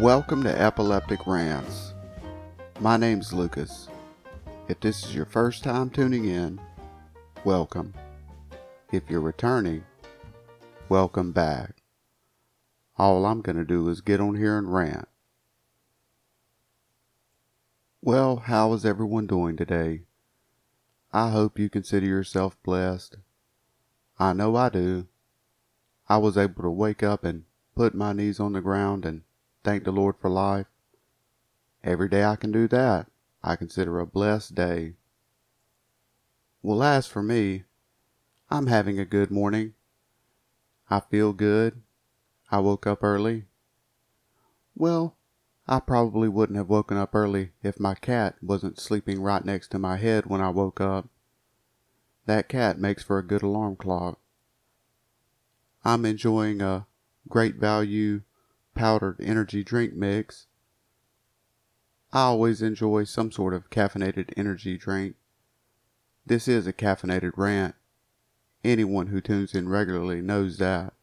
Welcome to Epileptic Rants. My name's Lucas. If this is your first time tuning in, welcome. If you're returning, welcome back. All I'm going to do is get on here and rant. Well, how is everyone doing today? I hope you consider yourself blessed. I know I do. I was able to wake up and put my knees on the ground and thank the Lord for life. Every day I can do that, I consider a blessed day. Well, as for me, I'm having a good morning. I feel good. I woke up early. Well, I probably wouldn't have woken up early if my cat wasn't sleeping right next to my head when I woke up. That cat makes for a good alarm clock. I'm enjoying a great value powdered energy drink mix. I always enjoy some sort of caffeinated energy drink. This is a caffeinated rant. Anyone who tunes in regularly knows that.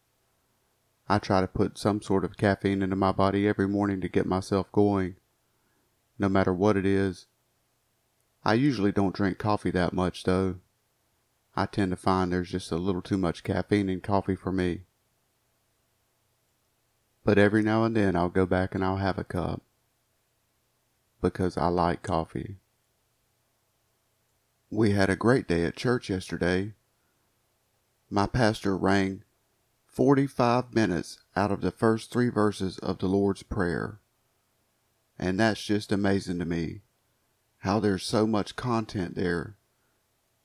I try to put some sort of caffeine into my body every morning to get myself going, no matter what it is. I usually don't drink coffee that much, though. I tend to find there's just a little too much caffeine in coffee for me. But every now and then I'll go back and I'll have a cup because I like coffee. We had a great day at church yesterday. My pastor rang 45 minutes out of the first three verses of the Lord's Prayer. And that's just amazing to me how there's so much content there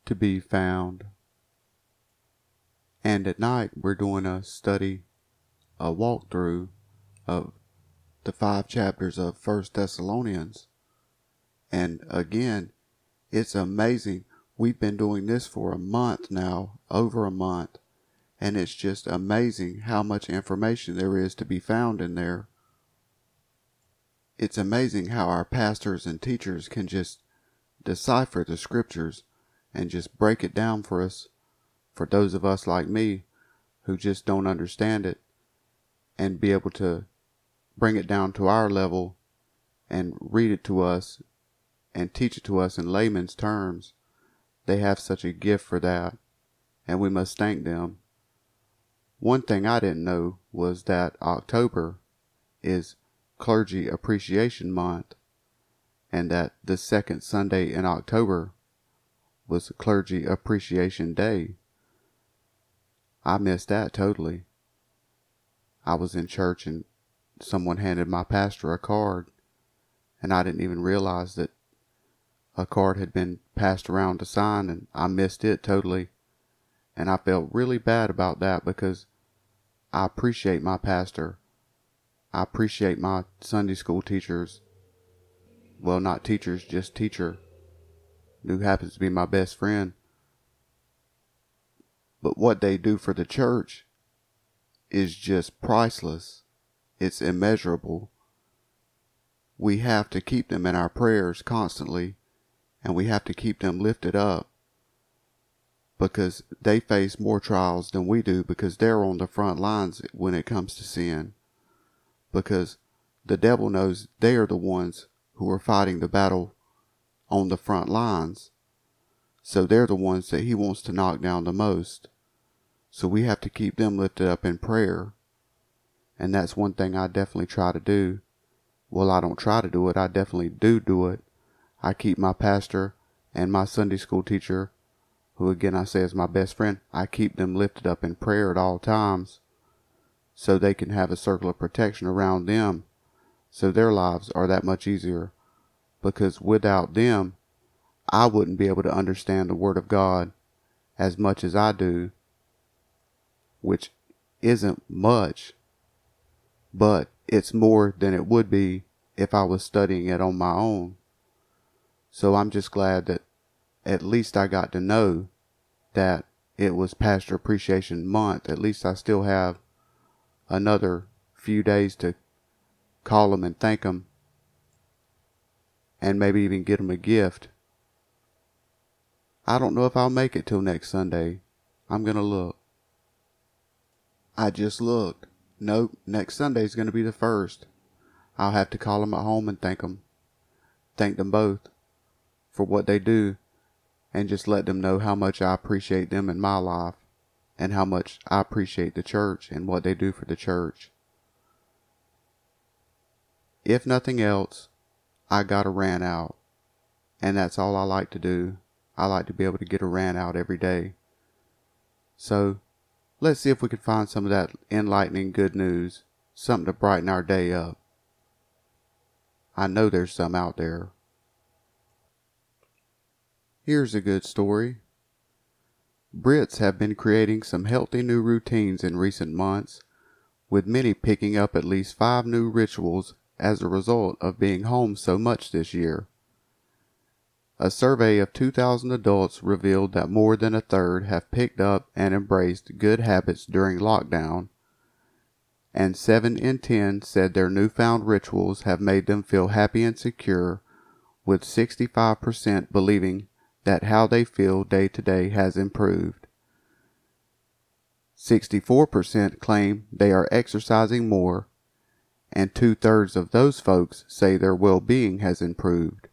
to be found. And at night, we're doing a study, a walkthrough of the five chapters of First Thessalonians. And again, it's amazing. We've been doing this for a month now, over a month and it's just amazing how much information there is to be found in there. It's amazing how our pastors and teachers can just decipher the scriptures and just break it down for us, for those of us like me who just don't understand it, and be able to bring it down to our level and read it to us and teach it to us in layman's terms. They have such a gift for that, and we must thank them. One thing I didn't know was that October is Clergy Appreciation Month and that the second Sunday in October was Clergy Appreciation Day. I missed that totally. I was in church and someone handed my pastor a card, and I didn't even realize that a card had been passed around to sign, and I missed it totally. And I felt really bad about that because I appreciate my pastor. I appreciate my Sunday school teachers. Well, not teachers, just teacher, who happens to be my best friend. But what they do for the church is just priceless. It's immeasurable. We have to keep them in our prayers constantly, and we have to keep them lifted up because they face more trials than we do because they're on the front lines when it comes to sin. Because the devil knows they are the ones who are fighting the battle on the front lines. So they're the ones that he wants to knock down the most. So we have to keep them lifted up in prayer. And that's one thing I definitely try to do. Well, I don't try to do it. I definitely do do it. I keep my pastor and my Sunday school teacher who again I say is my best friend, I keep them lifted up in prayer at all times so they can have a circle of protection around them so their lives are that much easier. Because without them, I wouldn't be able to understand the Word of God as much as I do, which isn't much, but it's more than it would be if I was studying it on my own. So I'm just glad that at least I got to know that it was Pastor Appreciation Month. At least I still have another few days to call them and thank them and maybe even get them a gift. I don't know if I'll make it till next Sunday. I'm going to look. I just looked. Nope, next Sunday's going to be the first. I'll have to call them at home and thank them. Thank them both for what they do and just let them know how much I appreciate them in my life and how much I appreciate the church and what they do for the church. If nothing else, I got a rant out. And that's all I like to do. I like to be able to get a rant out every day. So, let's see if we can find some of that enlightening good news, something to brighten our day up. I know there's some out there. Here's a good story. Brits have been creating some healthy new routines in recent months, with many picking up at least five new rituals as a result of being home so much this year. A survey of 2,000 adults revealed that more than a third have picked up and embraced good habits during lockdown, and 7 in 10 said their newfound rituals have made them feel happy and secure, with 65% believing that how they feel day to day has improved. 64% claim they are exercising more, and two thirds of those folks say their well being has improved.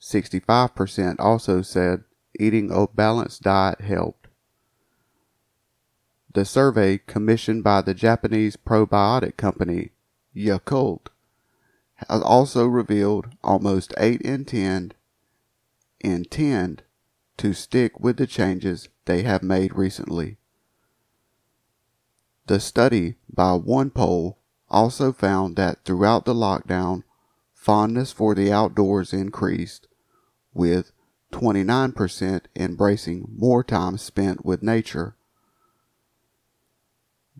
65% also said eating a balanced diet helped. The survey, commissioned by the Japanese probiotic company Yakult, has also revealed almost 8 in 10 intend to stick with the changes they have made recently. The study by OnePoll also found that throughout the lockdown, fondness for the outdoors increased, with 29% embracing more time spent with nature.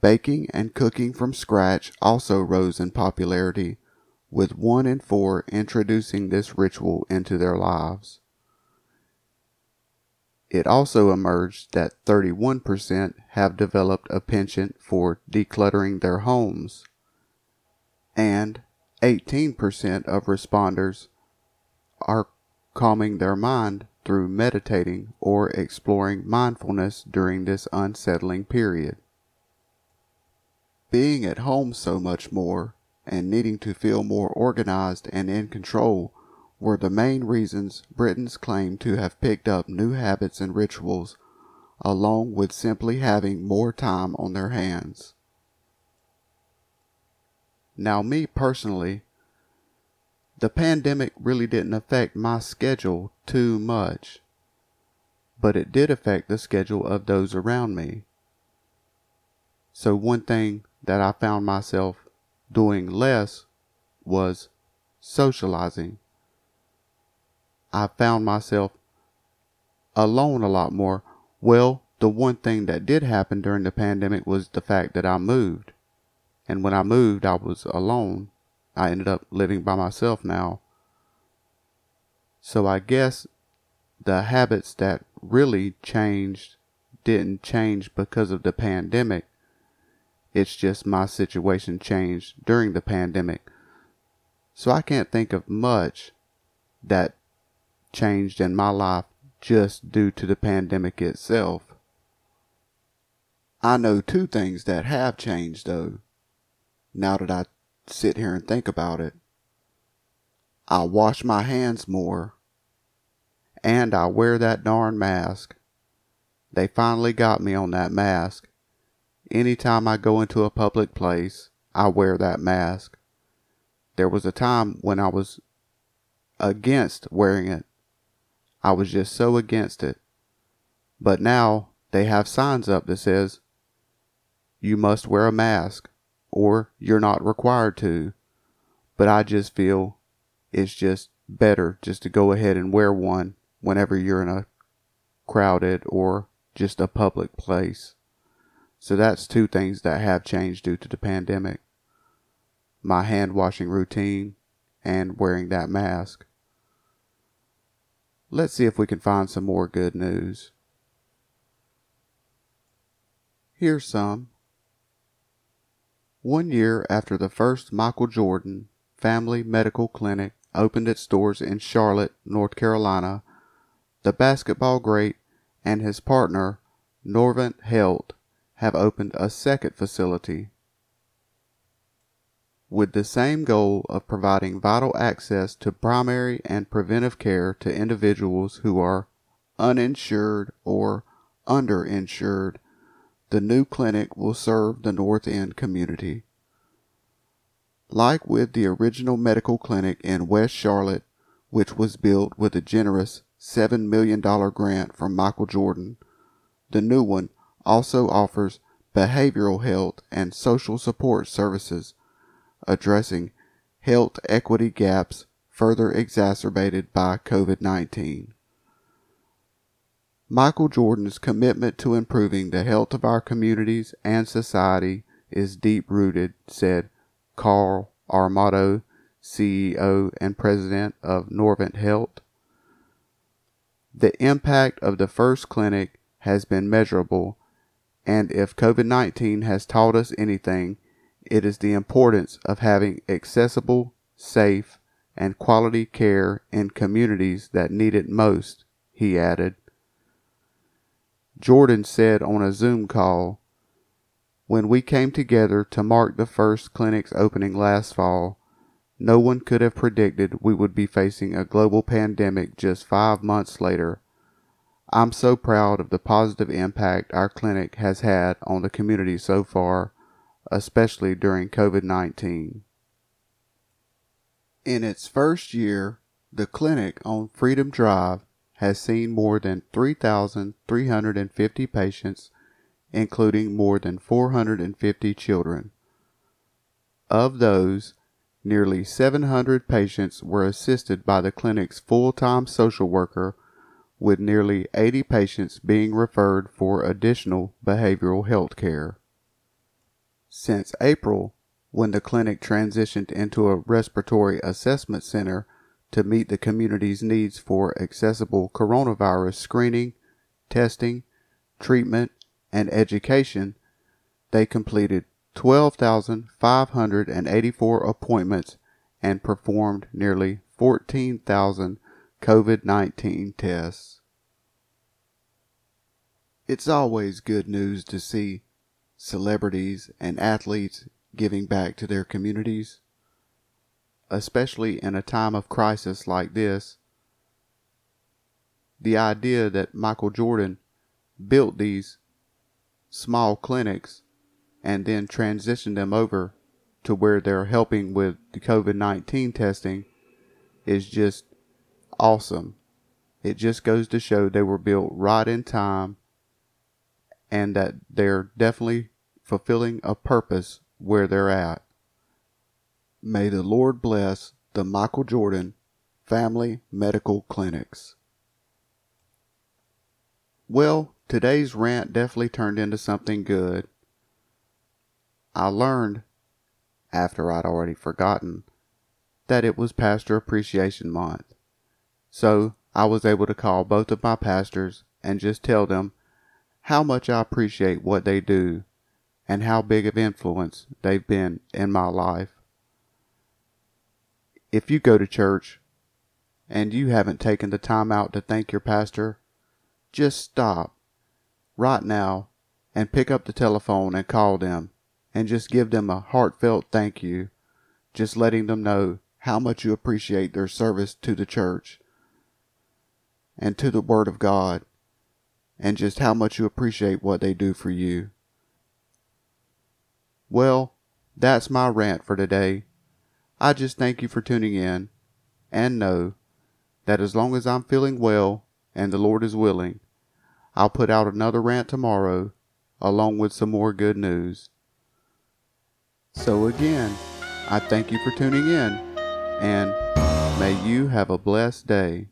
Baking and cooking from scratch also rose in popularity, with one in four introducing this ritual into their lives. It also emerged that 31% have developed a penchant for decluttering their homes, and 18% of responders are calming their mind through meditating or exploring mindfulness during this unsettling period. Being at home so much more and needing to feel more organized and in control were the main reasons Britons claim to have picked up new habits and rituals, along with simply having more time on their hands. Now, me personally, the pandemic really didn't affect my schedule too much, but it did affect the schedule of those around me. So, one thing that I found myself doing less was socializing. I found myself alone a lot more. Well, the one thing that did happen during the pandemic was the fact that I moved. And when I moved, I was alone. I ended up living by myself now. So I guess the habits that really changed didn't change because of the pandemic. It's just my situation changed during the pandemic. So I can't think of much that changed in my life just due to the pandemic itself. I know two things that have changed though, now that I sit here and think about it. I wash my hands more, and I wear that darn mask. They finally got me on that mask. Anytime I go into a public place, I wear that mask. There was a time when I was against wearing it I was just so against it. But now they have signs up that says you must wear a mask or you're not required to. But I just feel it's just better just to go ahead and wear one whenever you're in a crowded or just a public place. So that's two things that have changed due to the pandemic. My hand washing routine and wearing that mask. Let's see if we can find some more good news. Here's some. One year after the first Michael Jordan Family Medical Clinic opened its doors in Charlotte, North Carolina, the basketball great and his partner, Novant Health, have opened a second facility. with the same goal of providing vital access to primary and preventive care to individuals who are uninsured or underinsured. The new clinic will serve the North End community. Like with the original medical clinic in West Charlotte, which was built with a generous $7 million grant from Michael Jordan, the new one also offers behavioral health and social support services addressing health equity gaps further exacerbated by COVID 19. Michael Jordan's commitment to improving the health of our communities and society is deep rooted, said Carl Armato, CEO and President of Novant Health. The impact of the first clinic has been measurable, and if COVID 19 has taught us anything, it is the importance of having accessible, safe, and quality care in communities that need it most, he added. Jordan said on a Zoom call, When we came together to mark the first clinic's opening last fall, no one could have predicted we would be facing a global pandemic just five months later. I'm so proud of the positive impact our clinic has had on the community so far, especially during COVID 19. In its first year, the clinic on Freedom Drive has seen more than 3,350 patients, including more than 450 children. Of those, nearly 700 patients were assisted by the clinic's full time social worker, with nearly 80 patients being referred for additional behavioral health care. Since April, when the clinic transitioned into a respiratory assessment center to meet the community's needs for accessible coronavirus screening, testing, treatment, and education, they completed 12,584 appointments and performed nearly 14,000 COVID 19 tests. It's always good news to see celebrities and athletes giving back to their communities especially in a time of crisis like this, the idea that Michael Jordan built these small clinics and then transitioned them over to where they're helping with the COVID 19 testing is just awesome. It just goes to show they were built right in time and that they're definitely fulfilling a purpose where they're at. May the Lord bless the Michael Jordan Family Medical Clinics. Well, today's rant definitely turned into something good. I learned, after I'd already forgotten, that it was Pastor Appreciation Month. So I was able to call both of my pastors and just tell them how much I appreciate what they do and how big of influence they've been in my life if you go to church and you haven't taken the time out to thank your pastor, just stop right now and pick up the telephone and call them and just give them a heartfelt thank you, just letting them know how much you appreciate their service to the church and to the Word of God, and just how much you appreciate what they do for you. Well, that's my rant for today. I just thank you for tuning in and know that as long as I'm feeling well and the Lord is willing, I'll put out another rant tomorrow along with some more good news. So again, I thank you for tuning in and may you have a blessed day.